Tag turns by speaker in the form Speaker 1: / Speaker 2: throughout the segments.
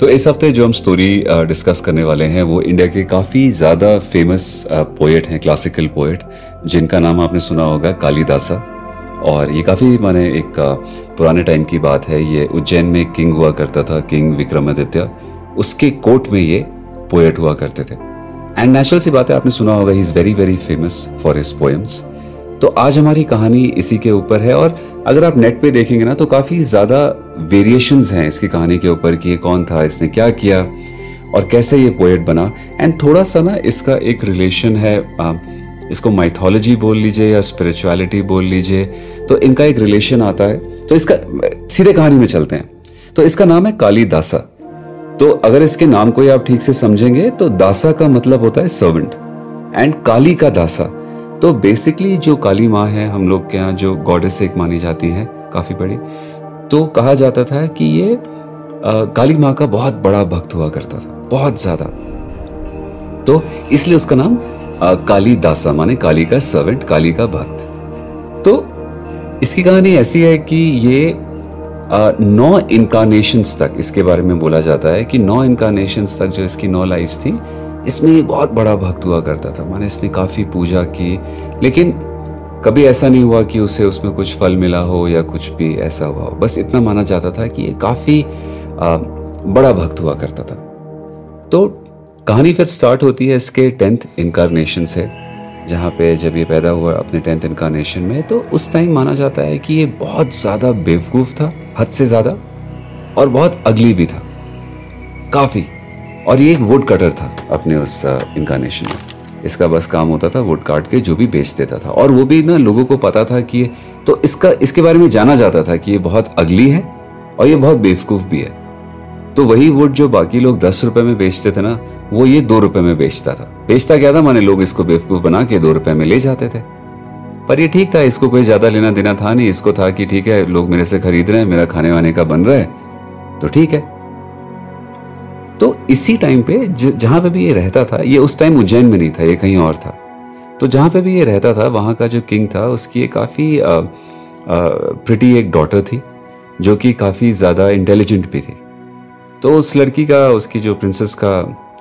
Speaker 1: तो इस हफ़्ते जो हम स्टोरी डिस्कस करने वाले हैं, वो इंडिया के काफ़ी ज़्यादा फ़ेमस पोएट हैं क्लासिकल पोएट जिनका नाम आपने सुना होगा, कालीदासा। और ये काफ़ी माने एक पुराने टाइम की बात है। ये उज्जैन में किंग हुआ करता था किंग विक्रमादित्य। उसके कोर्ट में ये पोएट हुआ करते थे। एंड नेचुरल सी बात है, आपने सुना होगा he is very very famous for his poems तो आज हमारी कहानी इसी के ऊपर है। और अगर आप नेट पे देखेंगे ना तो काफ़ी ज़्यादा वेरिएशंस हैं इसकी कहानी के ऊपर कि ये कौन था इसने क्या किया और कैसे ये पोएट बना। एंड थोड़ा सा ना इसका एक रिलेशन है आ, इसको माइथोलॉजी बोल लीजिए या स्पिरिचुअलिटी बोल लीजिए तो इनका एक रिलेशन आता है। तो इसका सीधे कहानी में चलते हैं। तो इसका नाम है कालीदासा। तो अगर इसके नाम को आप ठीक से समझेंगे तो दासा का मतलब होता है सर्वेंट एंड काली का दासा। तो बेसिकली जो काली माँ है हम लोग के यहाँ जो गॉडेस एक मानी जाती है काफ़ी बड़ी तो कहा जाता था कि ये काली माँ का बहुत बड़ा भक्त हुआ करता था, बहुत ज़्यादा। तो इसलिए उसका नाम काली दासा माने काली का सर्वेंट काली का भक्त। तो इसकी कहानी ऐसी है कि ये नौ इनकारनेशंस तक, इसके बारे में बोला जाता है कि नौ इनकारनेशंस तक जो इसकी नौ लाइफ थी, इसमें ये बहुत बड़ा भक्त हुआ करता था। माने इसने काफ़ी पूजा की, लेकिन कभी ऐसा नहीं हुआ कि उसे उसमें कुछ फल मिला हो या कुछ भी ऐसा हुआ हो। बस इतना माना जाता था कि ये काफ़ी बड़ा भक्त हुआ करता था। तो कहानी फिर स्टार्ट होती है इसके टेंथ इनकारनेशन से, जहाँ पे जब ये पैदा हुआ अपने टेंथ इनकारनेशन में तो उस टाइम माना जाता है कि ये बहुत ज़्यादा बेवकूफ़ था, हद से ज़्यादा, और बहुत अगली भी था। काफ़ी। और ये एक वुड कटर था अपने उस इनकारनेशन में। इसका बस काम होता था वुड काट के जो भी बेच देता था। और वो भी ना लोगों को पता था कि तो इसका इसके बारे में जाना जाता था कि ये बहुत अगली है और ये बहुत बेवकूफ़ भी है। तो वही वुड जो बाकी लोग दस रुपए में बेचते थे ना, वो ये दो रुपए में बेचता था। बेचता क्या था? माने लोग इसको बेवकूफ़ बना के दो रुपए में ले जाते थे। पर ये ठीक था, इसको कोई ज़्यादा लेना देना था नहीं। इसको था कि ठीक है, लोग मेरे से खरीद रहे हैं, मेरा खाने वाने का बन रहा है तो ठीक है। तो इसी टाइम पे जहाँ पे भी ये रहता था ये उस टाइम उज्जैन में नहीं था ये कहीं और था। तो जहाँ पे भी ये रहता था वहाँ का जो किंग था उसकी एक काफ़ी प्रिटी एक डॉटर थी जो कि काफ़ी ज़्यादा इंटेलिजेंट भी थी। तो उस लड़की का उसकी जो प्रिंसेस का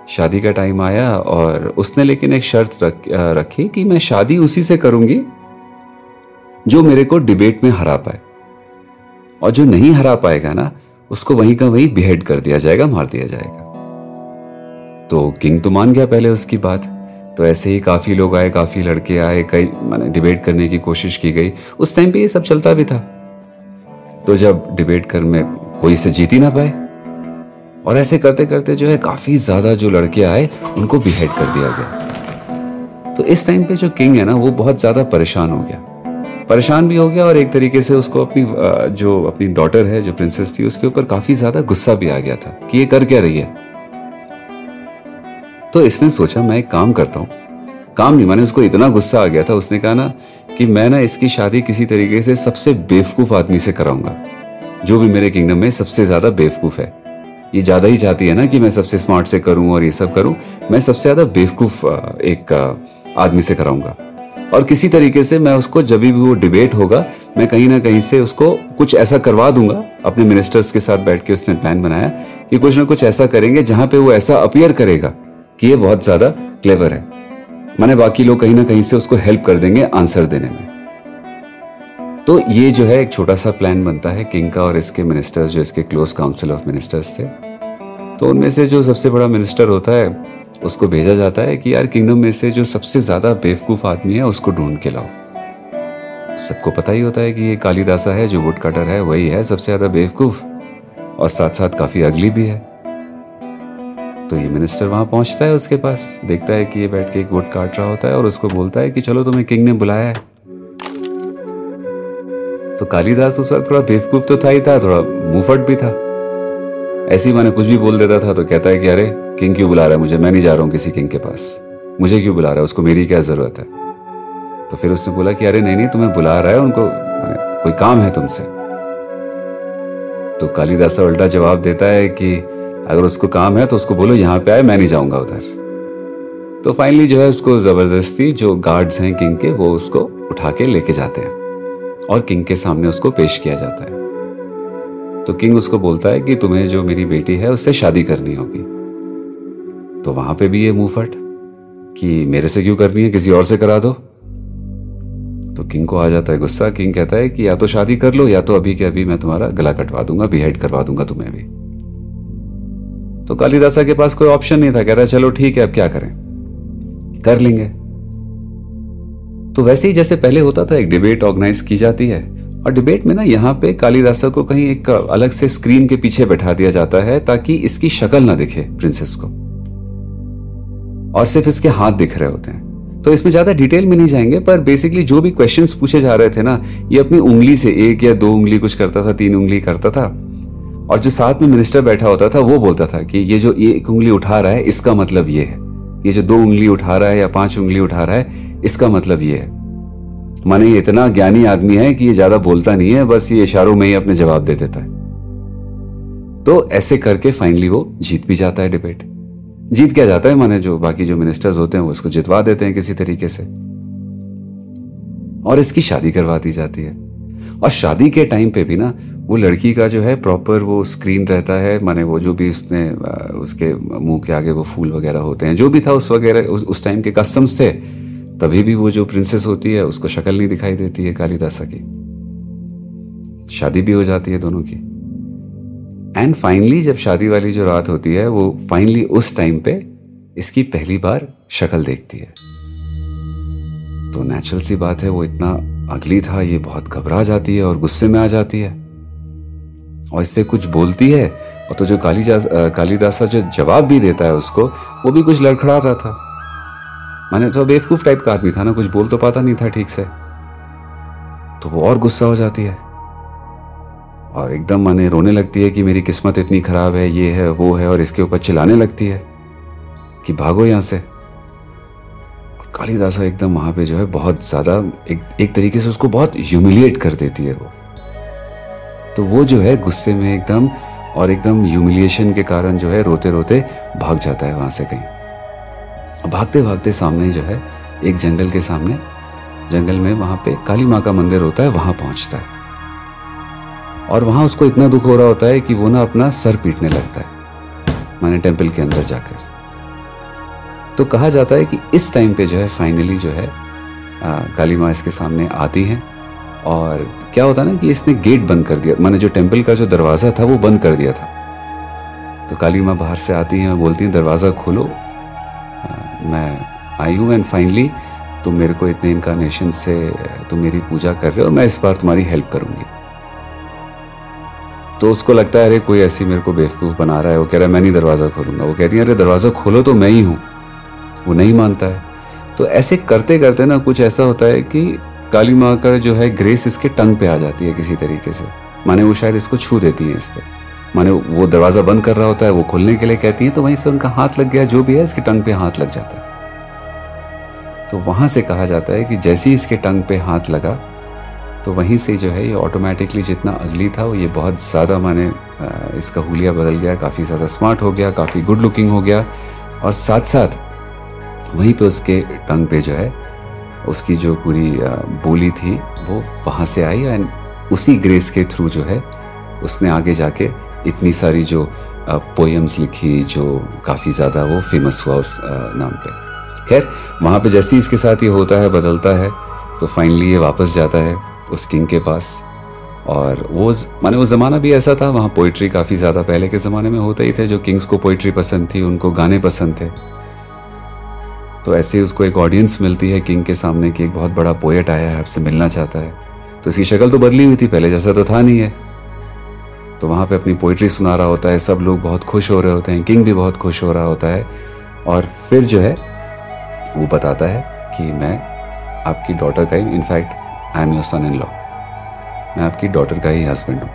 Speaker 1: शादी का टाइम आया और उसने लेकिन एक शर्त रख, रखी कि मैं शादी उसी से करूँगी जो मेरे को डिबेट में हरा पाए। और जो नहीं हरा पाएगा ना उसको वहीं का वहीं बिहेड कर दिया जाएगा मार दिया जाएगा। तो किंग तो मान गया पहले उसकी बात। तो ऐसे ही काफ़ी लोग आए, काफ़ी लड़के आए, कई मैंने डिबेट करने की कोशिश की गई। उस टाइम पे ये सब चलता भी था। तो जब डिबेट कर में कोई इसे जीत ही ना पाए, और ऐसे करते करते जो है काफ़ी ज़्यादा जो लड़के आए, उनको बिहेड कर दिया गया। तो इस टाइम पे जो किंग है ना, वो बहुत ज़्यादा परेशान हो गया। परेशान भी हो गया और एक तरीके से उसको अपनी जो अपनी डॉटर है, जो प्रिंसेस थी, उसके ऊपर काफ़ी ज़्यादा गुस्सा भी आ गया था कि ये कर क्या रही है। तो इसने सोचा, मैं एक काम करता हूँ। काम नहीं, मैंने उसको इतना गुस्सा आ गया था, उसने कहा ना कि मैं ना इसकी शादी किसी तरीके से सबसे बेवकूफ़ आदमी से कराऊँगा। जो भी मेरे किंगडम में सबसे ज़्यादा बेवकूफ़ है। ये ज़्यादा ही चाहती है ना कि मैं सबसे स्मार्ट से करूँ और ये सब करूँ, मैं सबसे ज़्यादा बेवकूफ़ एक आदमी से कराऊँगा। और किसी तरीके से मैं उसको, जब भी वो डिबेट होगा, मैं कहीं ना कहीं से उसको कुछ ऐसा करवा दूँगा। अपने मिनिस्टर्स के साथ बैठ के उसने प्लान बनाया कि कुछ ना कुछ ऐसा करेंगे जहाँ पे वो ऐसा अपियर करेगा। कि ये बहुत ज़्यादा क्लेवर है। माने बाकी लोग कहीं ना कहीं से उसको हेल्प कर देंगे आंसर देने में। तो ये जो है एक छोटा सा प्लान बनता है किंग का और इसके मिनिस्टर्स जो इसके क्लोज काउंसिल ऑफ़ मिनिस्टर्स थे। तो उनमें से जो सबसे बड़ा मिनिस्टर होता है, उसको भेजा जाता है कि यार किंगडम में से जो सबसे ज़्यादा बेवकूफ़ आदमी है, उसको ढूंढ के लाओ। सबको पता ही होता है कि ये कालीदासा है, जो वुड कटर है, वही है सबसे ज़्यादा बेवकूफ़। और साथ साथ काफ़ी अगली भी है। तो ये मिनिस्टर वहाँ पहुँचता है उसके पास, देखता है कि ये बैठ के एक वुड काट रहा होता है और उसको बोलता है कि चलो तुम्हें किंग ने बुलाया है। तो कालीदास उस वक्त थोड़ा बेवकूफ़ तो था ही था, थोड़ा मुंहफट भी था। ऐसी मैंने कुछ भी बोल देता था तो कहता है कि अरे किंग क्यों बुला रहा है मुझे? मैं नहीं जा रहा हूँ किसी किंग के पास। मुझे क्यों बुला रहा है? उसको मेरी क्या ज़रूरत है? तो फिर उसने बोला कि अरे, नहीं नहीं, तुम्हें बुला रहा है, उनको कोई काम है तुमसे। तो कालीदासा उल्टा जवाब देता है कि अगर उसको काम है तो उसको बोलो, यहाँ पे आए, मैं नहीं जाऊँगा उधर. तो फाइनली जो है उसको ज़बरदस्ती जो गार्ड्स हैं किंग के, वो उसको उठा के लेके जाते हैं और किंग के सामने उसको पेश किया जाता है। तो किंग उसको बोलता है कि तुम्हें जो मेरी बेटी है, उससे शादी करनी होगी। तो वहाँ पे भी ये मुंहफट कि मेरे से क्यों करनी है, किसी और से करा दो। तो किंग को आ जाता है गुस्सा किंग कहता है कि या तो शादी कर लो, या तो अभी के अभी मैं तुम्हारा गला कटवा दूँगा बिहेड करवा दूँगा तुम्हें भी। तो कालिदासा के पास कोई ऑप्शन नहीं था कहता चलो ठीक है, अब क्या करें? कर लेंगे। तो वैसे ही जैसे पहले होता था, एक डिबेट ऑर्गेनाइज की जाती है। और डिबेट में ना, यहाँ पे कालिदासा को कहीं एक अलग से स्क्रीन के पीछे बैठा दिया जाता है, ताकि इसकी शक्ल ना दिखे प्रिंसेस को। और सिर्फ़ इसके हाथ दिख रहे होते हैं। तो इसमें ज़्यादा डिटेल में नहीं जाएँगे, पर बेसिकली जो भी क्वेश्चंस पूछे जा रहे थे ना, ये अपनी उंगली से एक या दो उंगली कुछ करता था, तीन उंगली करता था। और जो साथ में मिनिस्टर बैठा होता था, वो बोलता था कि ये जो एक उंगली उठा रहा है, इसका मतलब ये है। ये जो दो उंगली उठा रहा है या पाँच उंगली उठा रहा है, इसका मतलब ये है। माने ये इतना ज्ञानी आदमी है कि ये ज़्यादा बोलता नहीं है, बस ये इशारों में ही अपने जवाब दे देता है। तो ऐसे करके फाइनली वो जीत भी जाता है डिबेट जीत क्या जाता है? माने जो बाकी जो मिनिस्टर्स होते हैं, वो उसको जितवा देते हैं किसी तरीके से। और इसकी शादी करवा दी जाती है। और शादी के टाइम पे भी ना वो लड़की का जो है प्रॉपर वो स्क्रीन रहता है माने वो जो भी उसने उसके मुँह के आगे वो फूल वगैरह होते हैं जो भी था उस वगैरह उस, टाइम के कस्टम्स थे तभी भी वो जो प्रिंसेस होती है उसको शक्ल नहीं दिखाई देती है कालिदासा की। शादी भी हो जाती है दोनों की। एंड फाइनली जब शादी वाली जो रात होती है वो फाइनली उस टाइम पे इसकी पहली बार शक्ल देखती है। तो नेचुरल सी बात है वो इतना अगली था ये बहुत घबरा जाती है और गुस्से में आ जाती है। और इससे कुछ बोलती है और तो जो काली कालिदासा जो जवाब भी देता है उसको वो भी कुछ लड़खड़ा रहा था। मैंने तो बेवकूफ़ टाइप का आदमी था ना कुछ बोल तो पाता नहीं था ठीक से। तो वो और गुस्सा हो जाती है। और एकदम माने रोने लगती है कि मेरी किस्मत इतनी खराब है ये है वो है और इसके ऊपर चिल्लाने लगती है कि भागो यहाँ से। कालीदासा एकदम वहाँ पे जो है बहुत ज़्यादा एक, एक तरीके से उसको बहुत ह्यूमिलिएट कर देती है वो। तो वो जो है गुस्से में एकदम और एकदम ह्यूमिलिएशन के कारण जो है रोते रोते भाग जाता है वहाँ से कहीं। भागते भागते सामने जो है एक जंगल के सामने जंगल में वहाँ पे काली माँ का मंदिर होता है वहाँ पहुँचता है। और वहाँ उसको इतना दुख हो रहा होता है कि वो ना अपना सर पीटने लगता है माने टेंपल के अंदर जाकर। तो कहा जाता है कि इस टाइम पे जो है फाइनली जो है आ, काली माँ इसके सामने आती हैं। और क्या होता ना कि इसने गेट बंद कर दिया। मैंने जो टेंपल का जो दरवाज़ा था, वो बंद कर दिया था। तो काली माँ बाहर से आती हैं और बोलती हैं, दरवाज़ा खोलो। मैं आई हूँ एंड फाइनली तुम मेरे को इतने इनकारनेशन से, तुम मेरी पूजा कर रहे हो, मैं इस बार तुम्हारी हेल्प करूँगी। तो उसको लगता है, अरे, कोई ऐसी मेरे को बेवकूफ़ बना रहा है, वो कह रहा है, मैं नहीं दरवाज़ा खोलूँगा। वो कहती है, अरे, दरवाज़ा खोलो तो मैं ही हूँ। वो नहीं मानता है। तो ऐसे करते करते ना कुछ ऐसा होता है कि काली माँ का जो है ग्रेस इसके टंग पे आ जाती है किसी तरीके से। माने वो शायद इसको छू देती है इस पर माने वो दरवाज़ा बंद कर रहा होता है, वो खोलने के लिए कहती है तो वहीं से उनका हाथ लग गया, जो भी है इसके टंग पे हाथ लग जाता है। तो वहाँ से कहा जाता है कि जैसे ही इसके टंग पे हाथ लगा तो वहीं से जो है ये ऑटोमेटिकली जितना अगली था, वो ये बहुत ज़्यादा माने इसका हुलिया बदल गया, काफ़ी ज़्यादा स्मार्ट हो गया, काफ़ी गुड लुकिंग हो गया। और साथ साथ वहीं पे उसके टंग पे जो है उसकी जो पूरी बोली थी, वो वहाँ से आई एंड उसी ग्रेस के थ्रू जो है, उसने आगे जाके इतनी सारी जो पोएम्स लिखी, जो काफ़ी ज़्यादा वो फ़ेमस हुआ उस नाम पे। खैर, वहाँ पे जैसे ही इसके साथ ये होता है, बदलता है तो फाइनली ये वापस जाता है उस किंग के पास। और वो माने वो ज़माना भी ऐसा था, वहाँ पोइट्री काफ़ी ज़्यादा पहले के ज़माने में होते ही थे, जो किंग्स को पोइट्री पसंद थी, उनको गाने पसंद थे। तो ऐसे उसको एक ऑडियंस मिलती है किंग के सामने कि एक बहुत बड़ा पोएट आया है, आपसे मिलना चाहता है। तो इसकी शक्ल तो बदली हुई थी पहले, जैसा तो था नहीं है। तो वहाँ पे अपनी पोइट्री सुना रहा होता है, सब लोग बहुत खुश हो रहे होते हैं किंग भी बहुत खुश हो रहा होता है। और फिर जो है, वो बताता है कि मैं आपकी डॉटर का ही in fact I am your son in law मैं आपकी डॉटर का ही हस्बैंड हूँ।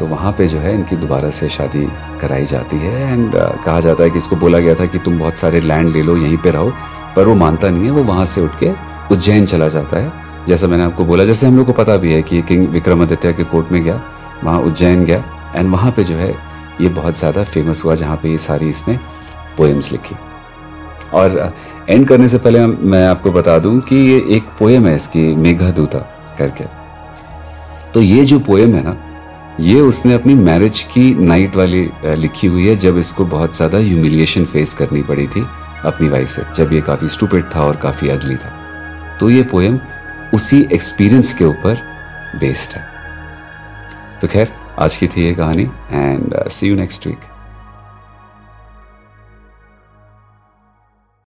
Speaker 1: तो वहाँ पे जो है इनकी दोबारा से शादी कराई जाती है। एंड uh, कहा जाता है कि इसको बोला गया था कि तुम बहुत सारे लैंड ले लो यहीं पे रहो। पर वो मानता नहीं है वो वहाँ से उठ के उज्जैन चला जाता है। जैसा मैंने आपको बोला जैसे हम लोग को पता भी है कि किंग विक्रमादित्य के कोर्ट में गया वहाँ उज्जैन गया। एंड वहाँ पे जो है ये बहुत ज़्यादा फ़ेमस हुआ जहाँ पे ये सारी इसने पोएम्स लिखी। और एंड करने से पहले मैं आपको बता दूँ कि ये एक पोएम है इसकी मेघा दूता करके। तो ये जो पोएम है ना ये उसने अपनी मैरिज की नाइट वाली लिखी हुई है जब इसको बहुत ज़्यादा ह्यूमिलिएशन फेस करनी पड़ी थी अपनी वाइफ से, जब ये काफ़ी स्टूपिड था और काफ़ी अगली था। तो ये पोएम उसी एक्सपीरियंस के ऊपर बेस्ड है। तो खैर, आज की थी ये कहानी and see you next week